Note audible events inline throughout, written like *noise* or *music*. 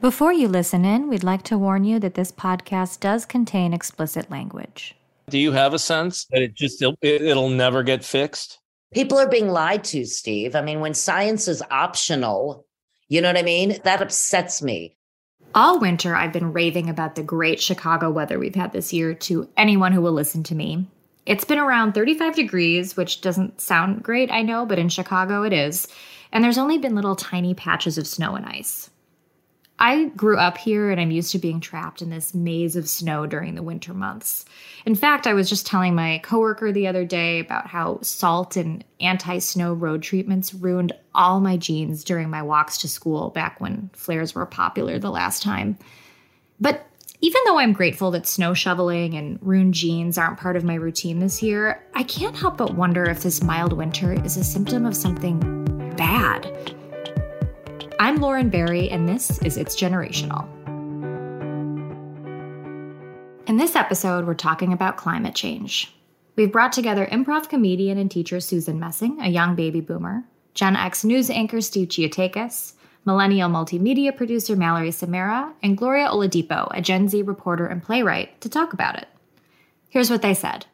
Before you listen in, we'd like to warn you that this podcast does contain explicit language. Do you have a sense that it just it'll never get fixed? People are being lied to, Steve. I mean, when science is optional, you know what I mean? That upsets me. All winter, I've been raving about the great Chicago weather we've had this year to anyone who will listen to me. It's been around 35 degrees, which doesn't sound great, I know, but in Chicago it is. And there's only been little tiny patches of snow and ice. I grew up here and I'm used to being trapped in this maze of snow during the winter months. In fact, I was just telling my coworker the other day about how salt and anti snow road treatments ruined all my jeans during my walks to school back when flares were popular the last time. But even though I'm grateful that snow shoveling and ruined jeans aren't part of my routine this year, I can't help but wonder if this mild winter is a symptom of something bad. I'm Lauren Barry, and this is It's Generational. In this episode, we're talking about climate change. We've brought together improv comedian and teacher Susan Messing, a young baby boomer, Gen X news anchor Steve Chiotakis, millennial multimedia producer Mallory Somera, and Gloria Oladipo, a Gen Z reporter and playwright, to talk about it. Here's what they said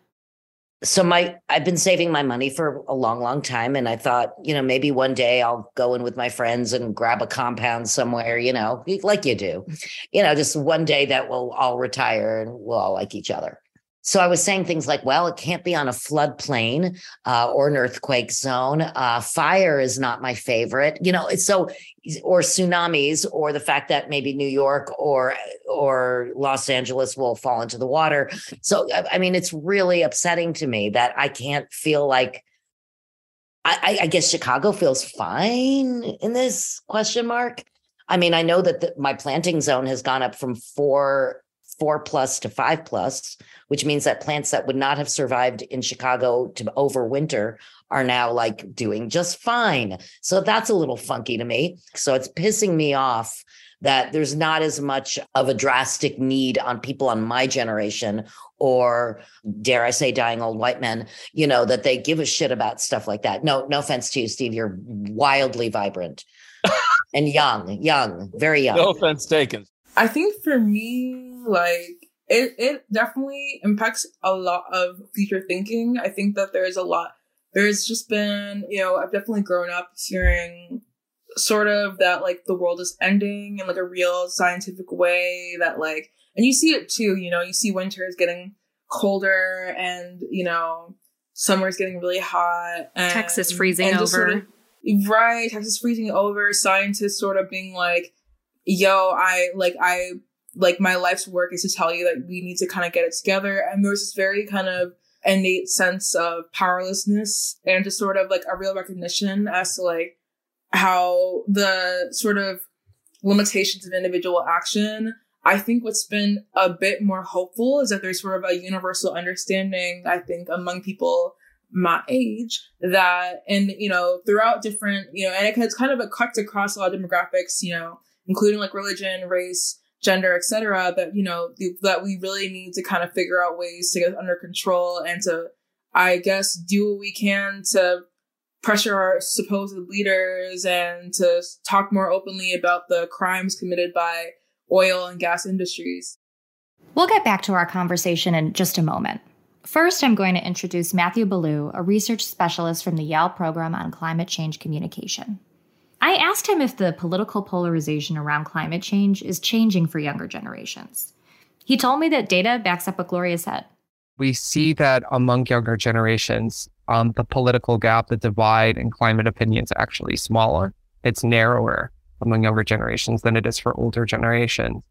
so my i've been saving my money for a long long time. And i thought you know maybe one day i'll go in with my friends and grab a compound somewhere you know like you do. You know just one day that we'll all retire and we'll all like each other so I was saying things like, well, it can't be on a floodplain uh, or an earthquake zone. Uh, fire is not my favorite, you know. So, or tsunamis, or the fact that maybe New York or or Los Angeles will fall into the water. So, I mean, it's really upsetting to me that I can't feel like. I, I guess Chicago feels fine in this question mark. I mean, I know that the, my planting zone has gone up from four four plus to five plus, which means that plants that would not have survived in Chicago to overwinter are now like doing just fine. So that's a little funky to me. So it's pissing me off that there's not as much of a drastic need on people on my generation or dare I say dying old white men, you know, that they give a shit about stuff like that. No, no offense to you, Steve. You're wildly vibrant *laughs* and young, young, very young. No offense taken. I think for me, like it, it definitely impacts a lot of future thinking. I think that there's a lot, there's just been, you know, I've definitely grown up hearing sort of that like the world is ending in like a real scientific way that like, and you see it too, you know, you see winter is getting colder and, you know, summer is getting really hot. And, Texas freezing over. Sort of, right. Texas freezing over. Scientists sort of being like, yo, I like, I like my life's work is to tell you that we need to kind of get it together. And there's this very kind of innate sense of powerlessness and just sort of like a real recognition as to like how the sort of limitations of individual action. I think what's been a bit more hopeful is that there's sort of a universal understanding, I think, among people my age that, and, you know, throughout different, you know, and it's kind of a cut across a lot of demographics, you know, including like religion, race, gender, etc. That you know that we really need to kind of figure out ways to get under control and to, I guess, do what we can to pressure our supposed leaders and to talk more openly about the crimes committed by oil and gas industries. We'll get back to our conversation in just a moment. First, I'm going to introduce Matthew Ballew, a research specialist from the Yale program on climate change communication. I asked him if the political polarization around climate change is changing for younger generations. He told me that data backs up what Gloria said. We see that among younger generations, um, the political gap, the divide in climate opinions actually smaller. It's narrower among younger generations than it is for older generations.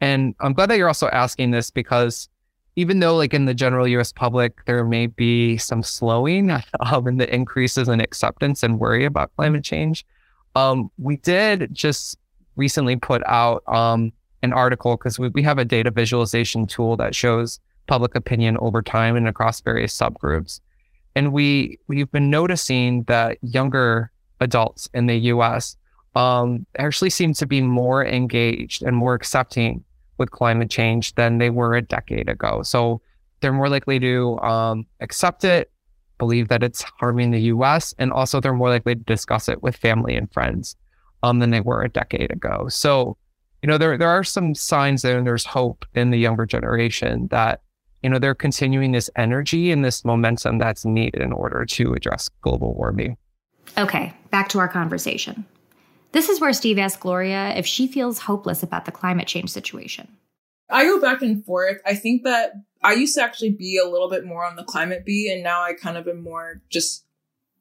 And I'm glad that you're also asking this because even though like in the general US public, there may be some slowing *laughs* um, in the increases in acceptance and worry about climate change, um, we did just recently put out um, an article because we, we have a data visualization tool that shows public opinion over time and across various subgroups. And we we've been noticing that younger adults in the US um, actually seem to be more engaged and more accepting with climate change than they were a decade ago. So they're more likely to um, accept it, believe that it's harming the US, and also they're more likely to discuss it with family and friends um, than they were a decade ago. So you know, there there are some signs there and there's hope in the younger generation that, you know, they're continuing this energy and this momentum that's needed in order to address global warming. Okay, back to our conversation. This is where Steve asked Gloria if she feels hopeless about the climate change situation. I go back and forth. I think that I used to actually be a little bit more on the climate beat, and now I kind of am more just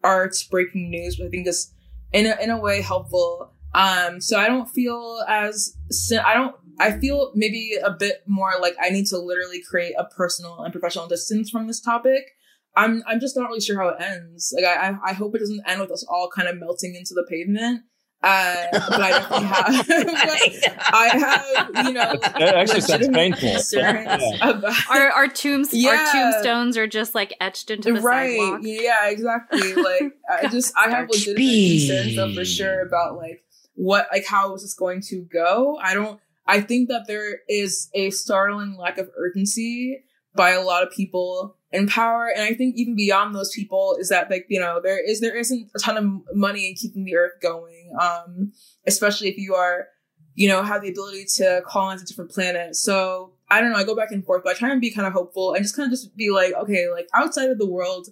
arts, breaking news, but I think it's in a, in a way helpful. Um, so I don't feel as, I don't, I feel maybe a bit more like I need to literally create a personal and professional distance from this topic. I'm, I'm just not really sure how it ends. Like, I, I hope it doesn't end with us all kind of melting into the pavement. Uh, but I definitely *laughs* have. *laughs* I have, you know, that actually sounds painful. Yeah. *laughs* Our our tombs, yeah. our tombstones are just like etched into the right. sidewalk. Yeah, exactly. Like I just, I have legitimate concerns though for sure about like what, like how is this going to go? I don't. I think that there is a startling lack of urgency by a lot of people in power. And I think even beyond those people is that like, you know, there is, there isn't a ton of money in keeping the earth going. Um, especially if you are, you know, have the ability to colonize a different planet. So I don't know, I go back and forth, but I try and be kind of hopeful and just kind of just be like, okay, like outside of the world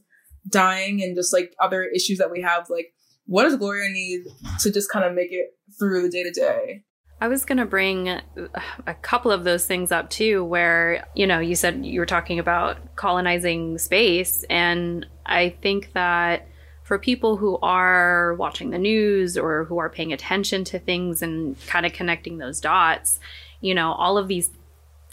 dying and just like other issues that we have, like, what does Gloria need to just kind of make it through the day to day? I was going to bring uh, a couple of those things up too, where, you know, you said you were talking about colonizing space. And I think that for people who are watching the news or who are paying attention to things and kind of connecting those dots, you know, all of these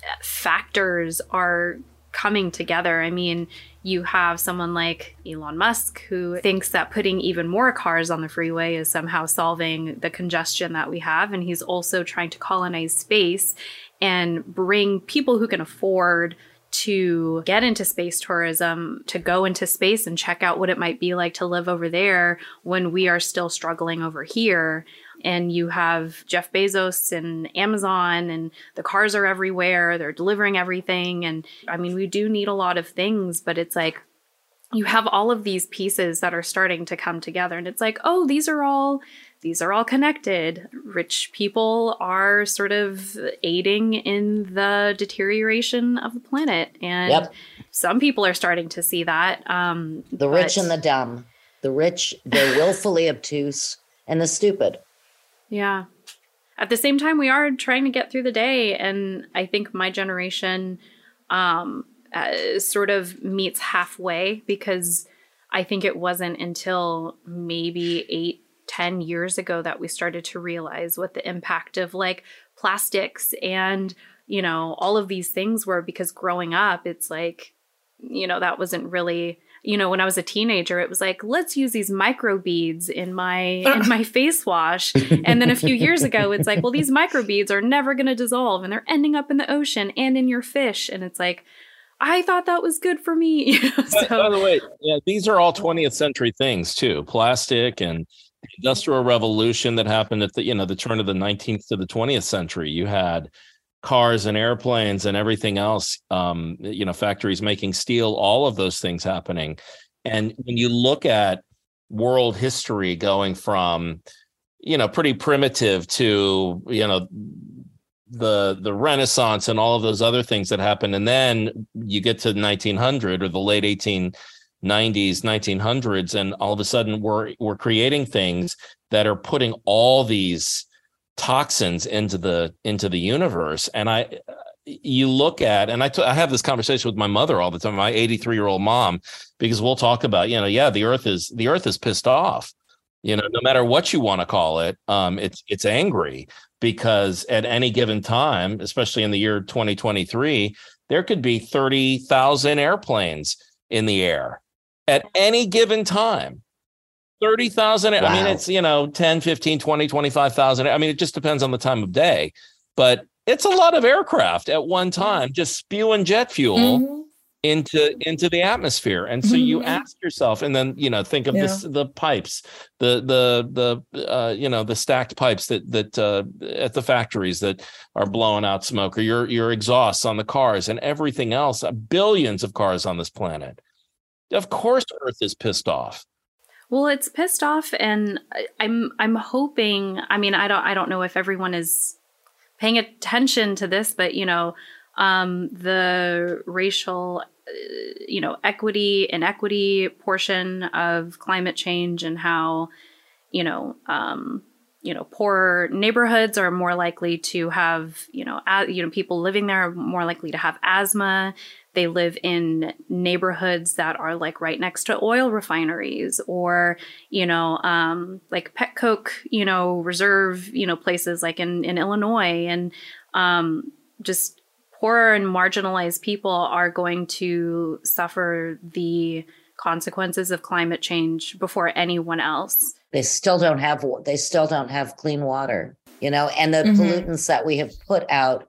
uh, factors are coming together. I mean, you have someone like Elon Musk who thinks that putting even more cars on the freeway is somehow solving the congestion that we have. And he's also trying to colonize space and bring people who can afford to get into space tourism, to go into space and check out what it might be like to live over there when we are still struggling over here and you have Jeff Bezos and Amazon and the cars are everywhere. They're delivering everything. And I mean, we do need a lot of things, but it's like you have all of these pieces that are starting to come together. And it's like, oh, these are all these are all connected. Rich people are sort of aiding in the deterioration of the planet. And yep. some people are starting to see that. Um, the rich and the dumb. The rich, they're willfully obtuse, and the stupid. Yeah. At the same time, we are trying to get through the day. And I think my generation um, uh, sort of meets halfway because I think it wasn't until maybe eight, ten years ago that we started to realize what the impact of like plastics and, you know, all of these things were because growing up, it's like, you know, that wasn't really you know, when I was a teenager, it was like, let's use these micro beads in my *laughs* in my face wash. And then a few years ago, it's like, well, these micro beads are never going to dissolve, and they're ending up in the ocean and in your fish. And it's like, I thought that was good for me. *laughs* so, by, by the way, yeah, these are all 20th century things too. Plastic and the industrial revolution that happened at the you know the turn of the 19th to the 20th century. You had cars and airplanes and everything else um, you know factories making steel all of those things happening. And when you look at world history going from you know pretty primitive to you know the the renaissance and all of those other things that happened and then you get to 1900 or the late 1890s 1900s and all of a sudden we're we're creating things that are putting all these toxins into the into the universe. And i you look at and I, t- I have this conversation with my mother all the time my 83 year old mom because we'll talk about you know yeah the earth is the earth is pissed off. You know no matter what you want to call it um it's it's angry because at any given time especially in the year 2023 there could be 30,000 airplanes in the air at any given time 30,000. Wow. I mean, it's, you know, 10, 15, 20, 25,000. I mean, it just depends on the time of day, but it's a lot of aircraft at one time just spewing jet fuel mm-hmm. into into the atmosphere. And so you mm-hmm. ask yourself, and then you know, think of yeah. this the pipes, the the the uh, you know, the stacked pipes that that uh, at the factories that are blowing out smoke, or your your exhausts on the cars and everything else. Uh, billions of cars on this planet. Of course, Earth is pissed off. Well, it's pissed off, and I'm I'm hoping. I mean, I don't I don't know if everyone is paying attention to this, but you know, um, the racial, uh, you know, equity inequity portion of climate change and how, you know, um, you know, poor neighborhoods are more likely to have, you know, a, you know, people living there are more likely to have asthma. They live in neighborhoods that are like right next to oil refineries or, you know, um, like pet coke, you know, reserve, you know, places like in, in Illinois and um, just poorer and marginalized people are going to suffer the consequences of climate change before anyone else. They still don't have they still don't have clean water, you know, and the mm-hmm. pollutants that we have put out,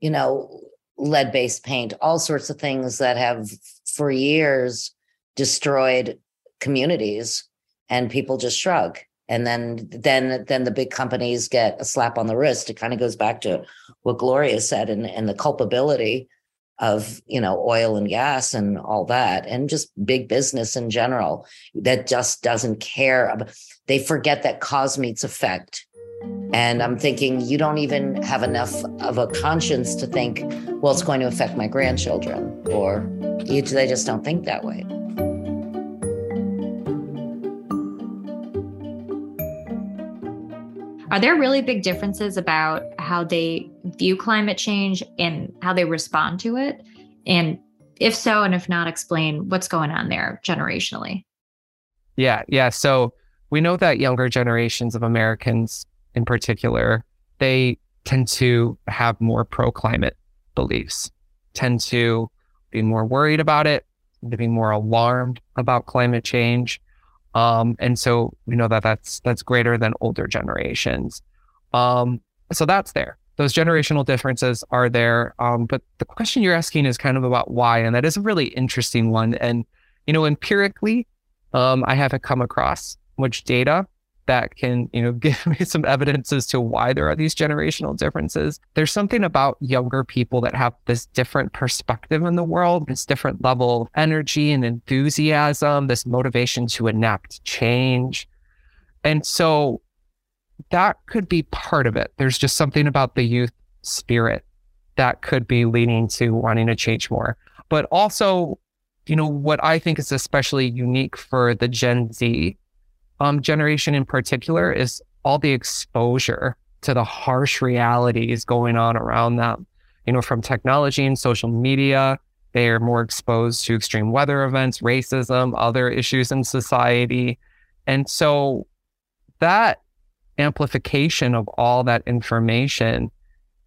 you know, lead-based paint, all sorts of things that have for years destroyed communities and people just shrug. And then then then the big companies get a slap on the wrist. It kind of goes back to what gloria said and, and the culpability of you know oil and gas and all that and just big business in general that just doesn't care they forget that cause meets effect and i'm thinking you don't even have enough of a conscience to think well it's going to affect my grandchildren or you, they just don't think that way Are there really big differences about how they view climate change and how they respond to it? And if so, and if not, explain what's going on there generationally. Yeah, yeah. So we know that younger generations of Americans in particular, they tend to have more pro climate beliefs, tend to be more worried about it, to be more alarmed about climate change. Um, and so we know that that's that's greater than older generations. Um, so that's there. Those generational differences are there. Um, but the question you're asking is kind of about why, and that is a really interesting one. And you know, empirically, um, I haven't come across much data that can, you know, *laughs* give me some evidence as to why there are these generational differences. There's something about younger people that have this different perspective in the world, this different level of energy and enthusiasm, this motivation to enact change. And so that could be part of it. There's just something about the youth spirit that could be leading to wanting to change more. But also, you know, what I think is especially unique for the Gen Z um, generation in particular is all the exposure to the harsh realities going on around them. You know, from technology and social media, they are more exposed to extreme weather events, racism, other issues in society. And so that amplification of all that information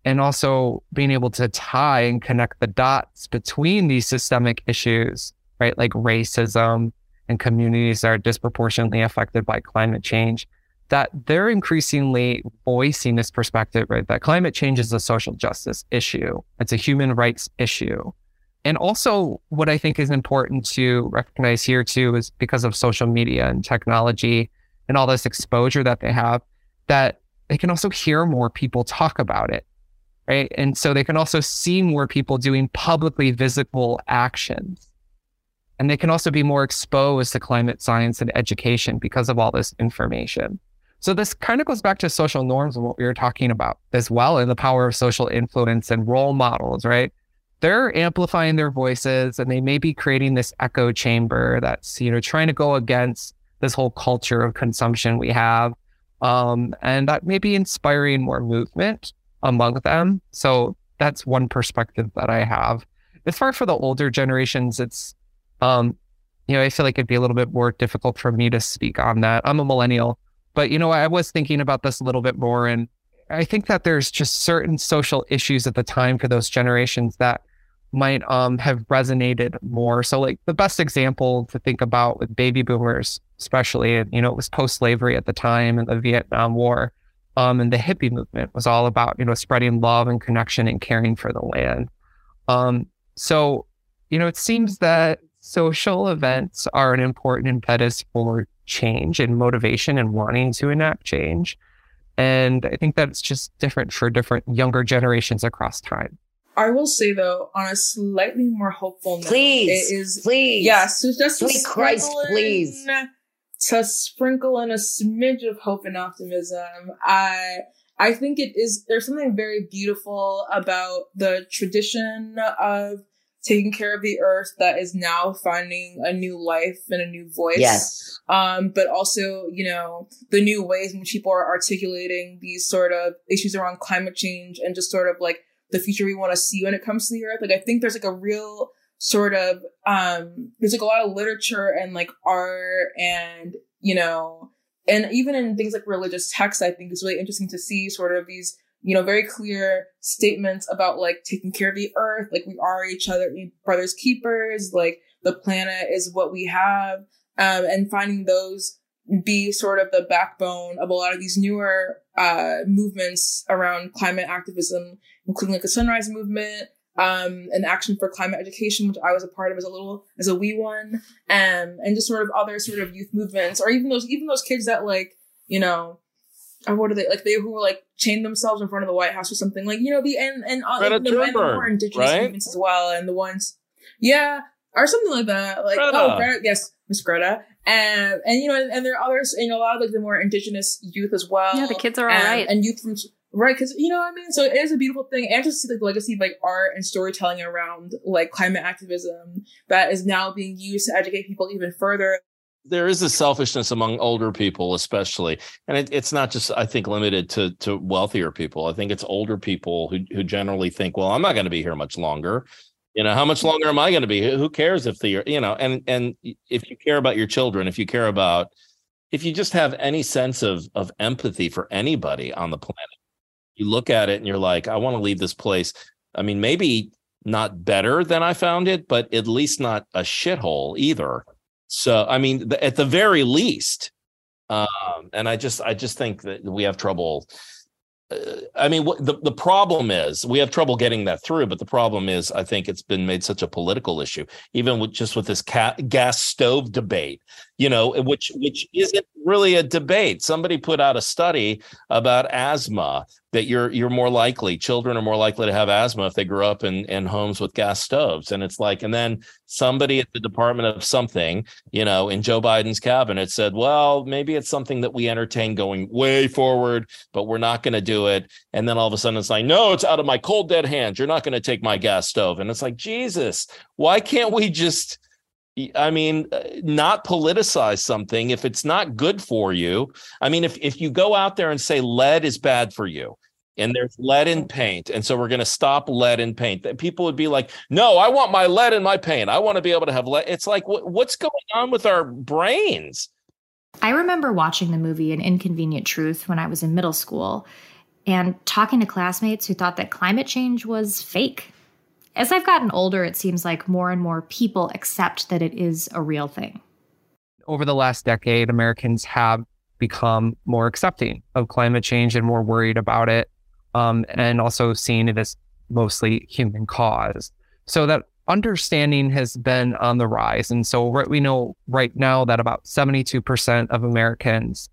and also being able to tie and connect the dots between these systemic issues, right? Like racism, and communities that are disproportionately affected by climate change, that they're increasingly voicing this perspective, right? That climate change is a social justice issue. It's a human rights issue. And also, what I think is important to recognize here too is because of social media and technology and all this exposure that they have, that they can also hear more people talk about it, right? And so they can also see more people doing publicly visible actions and they can also be more exposed to climate science and education because of all this information. So this kind of goes back to social norms and what we were talking about as well, and the power of social influence and role models, right? They're amplifying their voices and they may be creating this echo chamber that's, you know, trying to go against this whole culture of consumption we have. Um, and that may be inspiring more movement among them. So that's one perspective that I have. As far as for the older generations, it's um, you know, I feel like it'd be a little bit more difficult for me to speak on that. I'm a millennial, but you know, I was thinking about this a little bit more, and I think that there's just certain social issues at the time for those generations that might um, have resonated more. So, like the best example to think about with baby boomers, especially, you know, it was post-slavery at the time and the Vietnam War. Um, and the hippie movement was all about, you know, spreading love and connection and caring for the land. Um, so, you know, it seems that social events are an important impetus for change and motivation and wanting to enact change. And I think that's just different for different younger generations across time. I will say though, on a slightly more hopeful note, please, it is please, yes, yeah, so just sweet Christ, please, to sprinkle in a smidge of hope and optimism. I I think it is, there's something very beautiful about the tradition of taking care of the earth that is now finding a new life and a new voice. Yes. Um, but also, you know, the new ways in which people are articulating these sort of issues around climate change and just sort of like the future we want to see when it comes to the earth. Like, I think there's like a real sort of, um, there's like a lot of literature and like art and, you know, and even in things like religious texts, I think it's really interesting to see sort of these you know, very clear statements about like taking care of the earth, like we are each other brothers keepers, like the planet is what we have, um, and finding those be sort of the backbone of a lot of these newer uh, movements around climate activism, including like the Sunrise Movement, um, an action for climate education, which I was a part of as a little as a wee one, um, and just sort of other sort of youth movements, or even those even those kids that like you know or what are they like? They who were like chained themselves in front of the White House or something like you know the and and, uh, Greta the, and the more indigenous right? movements as well, and the ones, yeah, or something like that. Like Greta. oh, Greta, yes, Miss Greta, and and you know, and, and there are others, and you know, a lot of like the more indigenous youth as well. Yeah, the kids are all and, right. and youth from right because you know what I mean. So it is a beautiful thing, and to see like the legacy of like art and storytelling around like climate activism that is now being used to educate people even further there is a selfishness among older people especially and it, it's not just i think limited to to wealthier people. I think it's older people who who generally think well i'm not going to be here much longer. You know how much longer am i going to be? Who cares if the you know and and if you care about your children if you care about if you just have any sense of of empathy for anybody on the planet you look at it and you're like i want to leave this place. I mean maybe not better than i found it but at least not a shithole either so, I mean, at the very least, um, and I just, I just think that we have trouble. Uh, I mean, what the, the problem is we have trouble getting that through, but the problem is I think it's been made such a political issue, even with just with this gas stove debate, you know, which which isn't really a debate. Somebody put out a study about asthma that you're you're more likely children are more likely to have asthma if they grew up in in homes with gas stoves. And it's like and then somebody at the department of something you know in joe biden's cabinet said well maybe it's something that we entertain going way forward but we're not going to do it. And then all of a sudden it's like no it's out of my cold dead hands. You're not going to take my gas stove. And it's like jesus why can't we just I mean, uh, not politicize something if it's not good for you. I mean, if if you go out there and say lead is bad for you, and there's lead in paint, and so we're going to stop lead in paint, that people would be like, "No, I want my lead in my paint. I want to be able to have lead." It's like, what, what's going on with our brains? I remember watching the movie An Inconvenient Truth when I was in middle school, and talking to classmates who thought that climate change was fake as I've gotten older, it seems like more and more people accept that it is a real thing. Over the last decade, Americans have become more accepting of climate change and more worried about it, um, and also seeing it as mostly human cause. So that understanding has been on the rise. And so we know right now that about 72% of Americans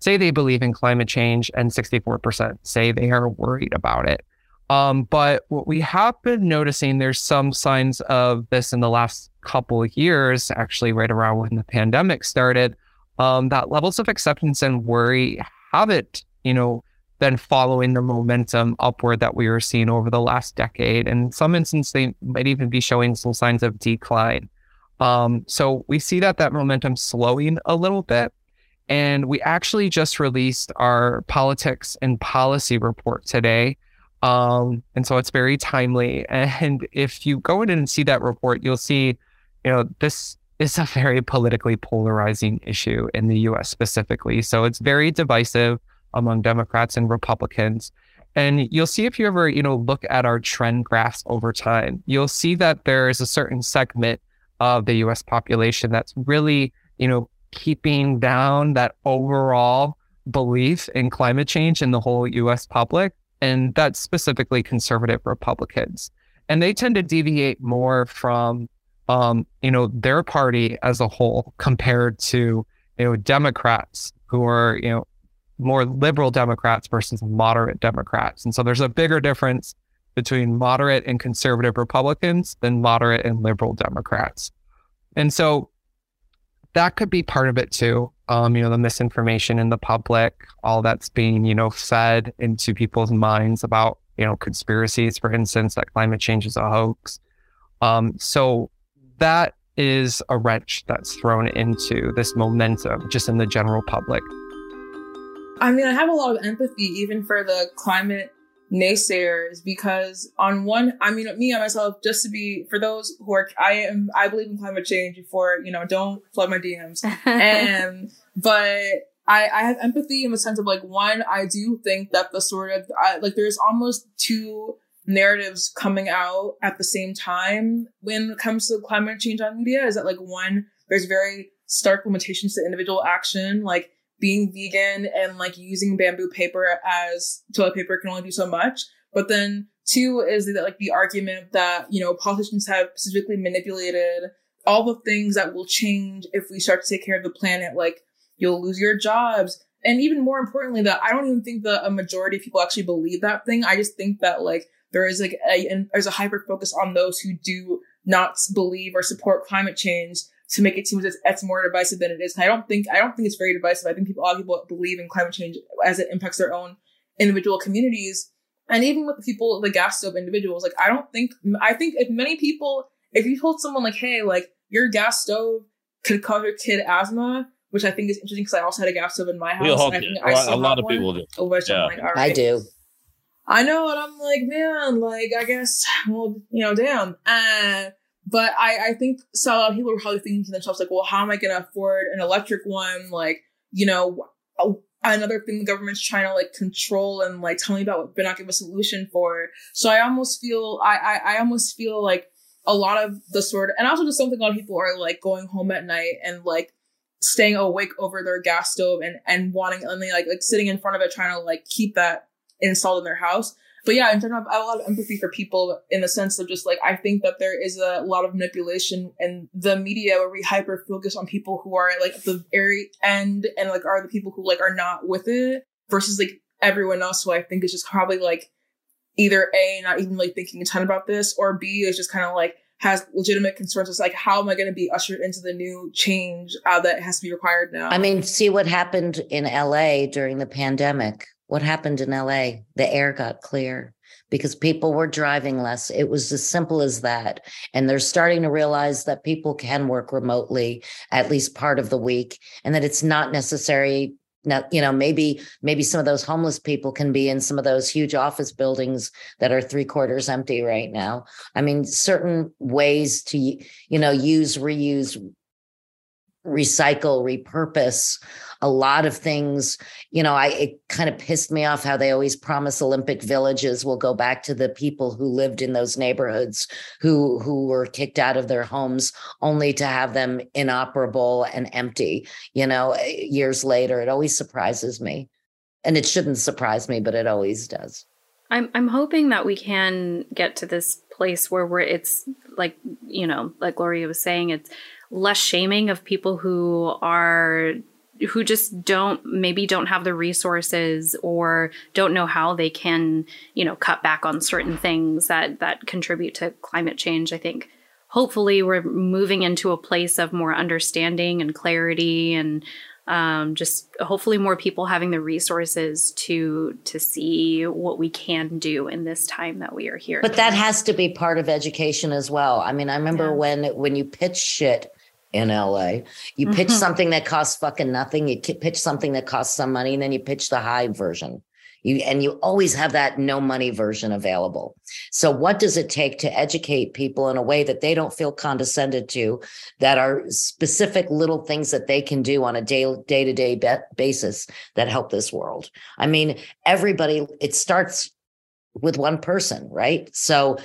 say they believe in climate change and 64% say they are worried about it. Um, but what we have been noticing, there's some signs of this in the last couple of years, actually, right around when the pandemic started, um, that levels of acceptance and worry haven't, you know, been following the momentum upward that we were seeing over the last decade. And in some instances, they might even be showing some signs of decline. Um, so we see that that momentum slowing a little bit. And we actually just released our politics and policy report today. Um, and so it's very timely. And *laughs* if you go in and see that report, you'll see, you know, this is a very politically polarizing issue in the US specifically. So it's very divisive among Democrats and Republicans. And you'll see if you ever, you know, look at our trend graphs over time, you'll see that there is a certain segment of the US population that's really, you know, keeping down that overall belief in climate change in the whole US public and that's specifically conservative Republicans. And they tend to deviate more from, um, you know, their party as a whole compared to, you know, Democrats who are, you know, more liberal Democrats versus moderate Democrats. And so there's a bigger difference between moderate and conservative Republicans than moderate and liberal Democrats. And so that could be part of it too. Um, you know, the misinformation in the public, all that's being, you know, fed into people's minds about, you know, conspiracies, for instance, that climate change is a hoax. Um, so that is a wrench that's thrown into this momentum just in the general public. I mean, I have a lot of empathy even for the climate naysayers because on one i mean me and myself just to be for those who are i am i believe in climate change before you know don't flood my dms um, and *laughs* but I, I have empathy in the sense of like one i do think that the sort of I, like there's almost two narratives coming out at the same time when it comes to climate change on media is that like one there's very stark limitations to individual action. Like being vegan and like using bamboo paper as toilet paper can only do so much. But then two is that like the argument that, you know, politicians have specifically manipulated all the things that will change if we start to take care of the planet. Like you'll lose your jobs. And even more importantly, that I don't even think that a majority of people actually believe that thing. I just think that like there is like a, there's a hyper focus on those who do not believe or support climate change to make it seem as it's more divisive than it is. And I don't think I don't think it's very divisive. I think people a lot of people believe in climate change as it impacts their own individual communities. And even with the people, the gas stove individuals, like I don't think I think if many people, if you told someone like, hey, like your gas stove could cause your kid asthma, which I think is interesting because I also had a gas stove in my house. We I think I a lot of one, people do. Oh, yeah. Like, I do. I know, and I'm like, man, like I guess, well, you know, damn. And but I, I think so a lot of people are probably thinking to themselves, like, well, how am I going to afford an electric one? Like, you know, another thing the government's trying to like control and like tell me about but not give a solution for. So I almost feel, I, I, I almost feel like a lot of the sort and also just something a lot of people are like going home at night and like staying awake over their gas stove and, and wanting, and like, like sitting in front of it, trying to like keep that installed in their house but yeah, in general, I have a lot of empathy for people in the sense of just like I think that there is a lot of manipulation in the media where we hyper focus on people who are like at the very end and like are the people who like are not with it versus like everyone else who I think is just probably like either A, not even like thinking a ton about this, or B is just kind of like has legitimate concerns. It's like, how am I going to be ushered into the new change uh, that has to be required now? I mean, see what happened in LA during the pandemic what happened in LA? The air got clear because people were driving less. It was as simple as that. And they're starting to realize that people can work remotely at least part of the week and that it's not necessary now you know maybe maybe some of those homeless people can be in some of those huge office buildings that are three quarters empty right now i mean certain ways to you know use reuse recycle, repurpose a lot of things. You know, I it kind of pissed me off how they always promise Olympic villages will go back to the people who lived in those neighborhoods who who were kicked out of their homes only to have them inoperable and empty, you know, eh, years later. It always surprises me. And it shouldn't surprise me, but it always does. I'm I'm hoping that we can get to this place where we're it's like, you know, like Gloria was saying, it's less shaming of people who are who just don't maybe don't have the resources or don't know how they can you know cut back on certain things that that contribute to climate change. I think hopefully we're moving into a place of more understanding and clarity and um, just hopefully more people having the resources to to see what we can do in this time that we are here. But that has to be part of education as well. I mean i remember yeah. when when you pitch shit in LA. You pitch mm-hmm. something that costs fucking nothing. You pitch something that costs some money, and then you pitch the high version. You and you always have that no money version available. So, what does it take to educate people in a way that they don't feel condescended to, that are specific little things that they can do on a day day to day basis that help this world? I mean, everybody. It starts with one person, right? So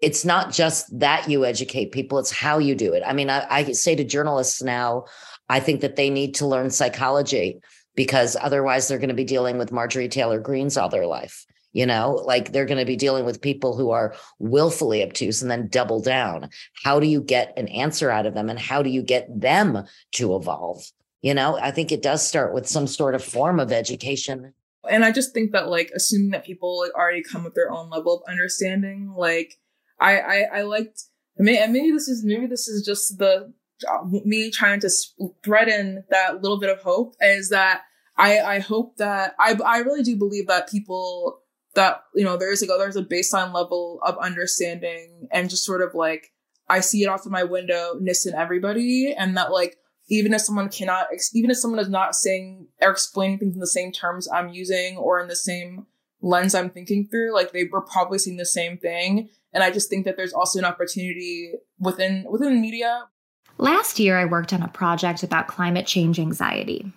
it's not just that you educate people, it's how you do it. I mean, I, I, say to journalists now, I think that they need to learn psychology because otherwise they're going to be dealing with Marjorie Taylor Greenes all their life. You know, like they're going to be dealing with people who are willfully obtuse and then double down. How do you get an answer out of them and how do you get them to evolve? You know, I think it does start with some sort of form of education. And I just think that, like, assuming that people like, already come with their own level of understanding, like, I I, I liked maybe, maybe this is maybe this is just the uh, me trying to spread in that little bit of hope is that I, I hope that I, I really do believe that people that, you know, there's like, there's a baseline level of understanding and just sort of like, I see it off of my window, ness in everybody. And that like, even if someone cannot, even if someone is not saying or explaining things in the same terms I'm using or in the same lens I'm thinking through, like they were probably seeing the same thing. And I just think that there's also an opportunity within within media. Last year I worked on a project about climate change anxiety.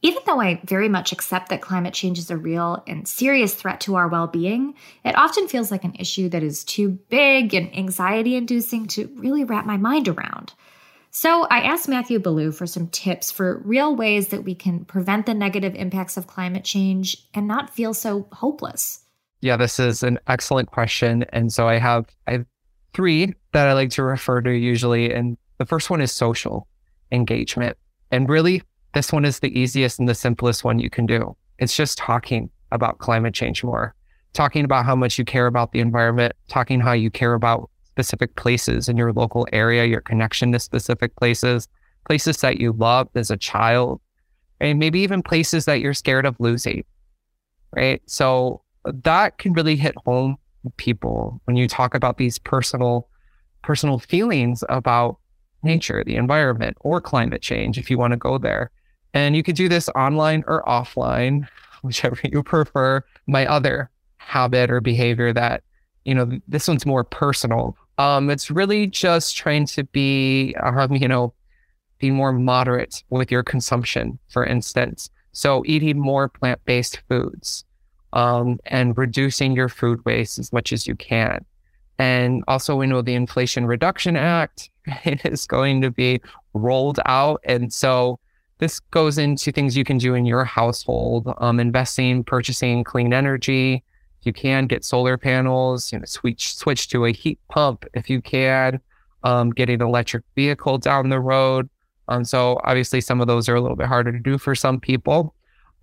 Even though I very much accept that climate change is a real and serious threat to our well being, it often feels like an issue that is too big and anxiety inducing to really wrap my mind around. So I asked Matthew Ballew for some tips for real ways that we can prevent the negative impacts of climate change and not feel so hopeless. Yeah, this is an excellent question. And so I have I have three that I like to refer to usually. And the first one is social engagement. And really, this one is the easiest and the simplest one you can do. It's just talking about climate change more, talking about how much you care about the environment, talking how you care about specific places in your local area, your connection to specific places, places that you loved as a child, and maybe even places that you're scared of losing. Right. So that can really hit home with people when you talk about these personal personal feelings about nature, the environment, or climate change, if you want to go there. And you could do this online or offline, *laughs* whichever you prefer. My other habit or behavior that, you know, this one's more personal. Um, it's really just trying to be, um, you know, be more moderate with your consumption, for instance. So eating more plant-based foods, um, and reducing your food waste as much as you can. And also, we know the Inflation Reduction Act *laughs* is going to be rolled out. And so this goes into things you can do in your household, um, investing, purchasing clean energy. You can get solar panels, you know, switch switch to a heat pump if you can. Um, get an electric vehicle down the road. Um, so obviously some of those are a little bit harder to do for some people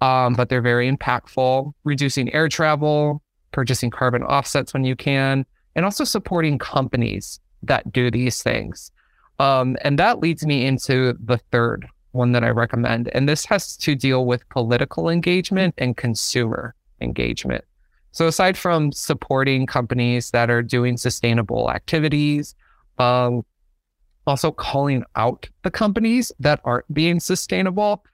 um, but they're very impactful. Reducing air travel, purchasing carbon offsets when you can, and also supporting companies that do these things. Um, and that leads me into the third one that I recommend. And this has to deal with political engagement and consumer engagement. So, aside from supporting companies that are doing sustainable activities, um, also calling out the companies that aren't being sustainable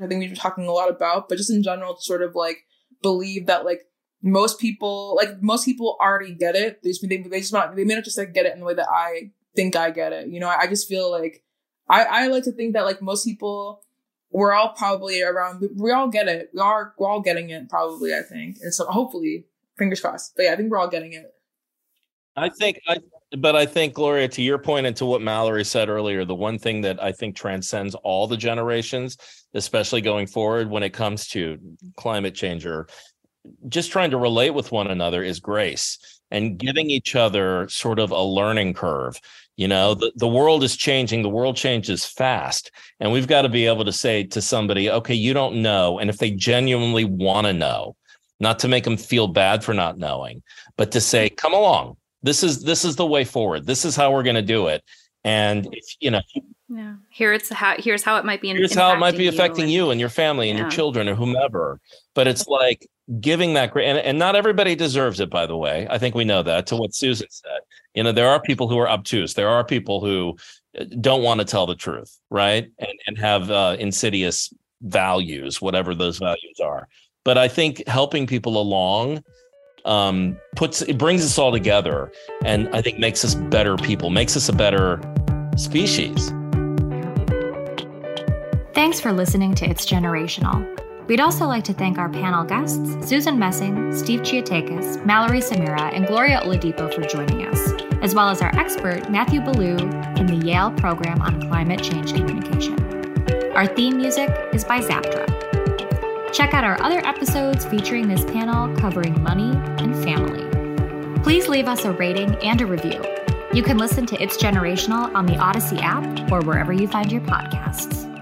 I think we've been talking a lot about, but just in general, sort of like believe that like most people, like most people already get it. They just, they, they just not, they may not just like get it in the way that I think I get it. You know, I, I just feel like I, I like to think that like most people, we're all probably around, we, all get it. We are, we're all getting it probably, I think. And so hopefully, fingers crossed. But yeah, I think we're all getting it. I think I but I think Gloria, to your point and to what Mallory said earlier, the one thing that I think transcends all the generations, especially going forward when it comes to climate change or just trying to relate with one another is grace and giving each other sort of a learning curve. You know, the, the world is changing, the world changes fast. And we've got to be able to say to somebody, okay, you don't know. And if they genuinely want to know, not to make them feel bad for not knowing, but to say, come along, this is this is the way forward. This is how we're going to do it. And if, you know, yeah, here it's how here's how it might be. Here's how it might be affecting you and, you and your family and yeah. your children or whomever. But it's like giving that great, and, and not everybody deserves it. By the way, I think we know that. To what Susan said, you know, there are people who are obtuse. There are people who uh, don't want to tell the truth, right? And and have uh, insidious values, whatever those values are. But I think helping people along um, puts it brings us all together, and I think makes us better people, makes us a better species. Thanks for listening to It's Generational. We'd also like to thank our panel guests, Susan Messing, Steve Chiotakis, Mallory Somera, and Gloria Oladipo for joining us, as well as our expert, Matthew Ballew, in the Yale Program on Climate Change Communication. Our theme music is by Zaptra. Check out our other episodes featuring this panel covering money and family. Please leave us a rating and a review. You can listen to It's Generational on the Odyssey app or wherever you find your podcasts.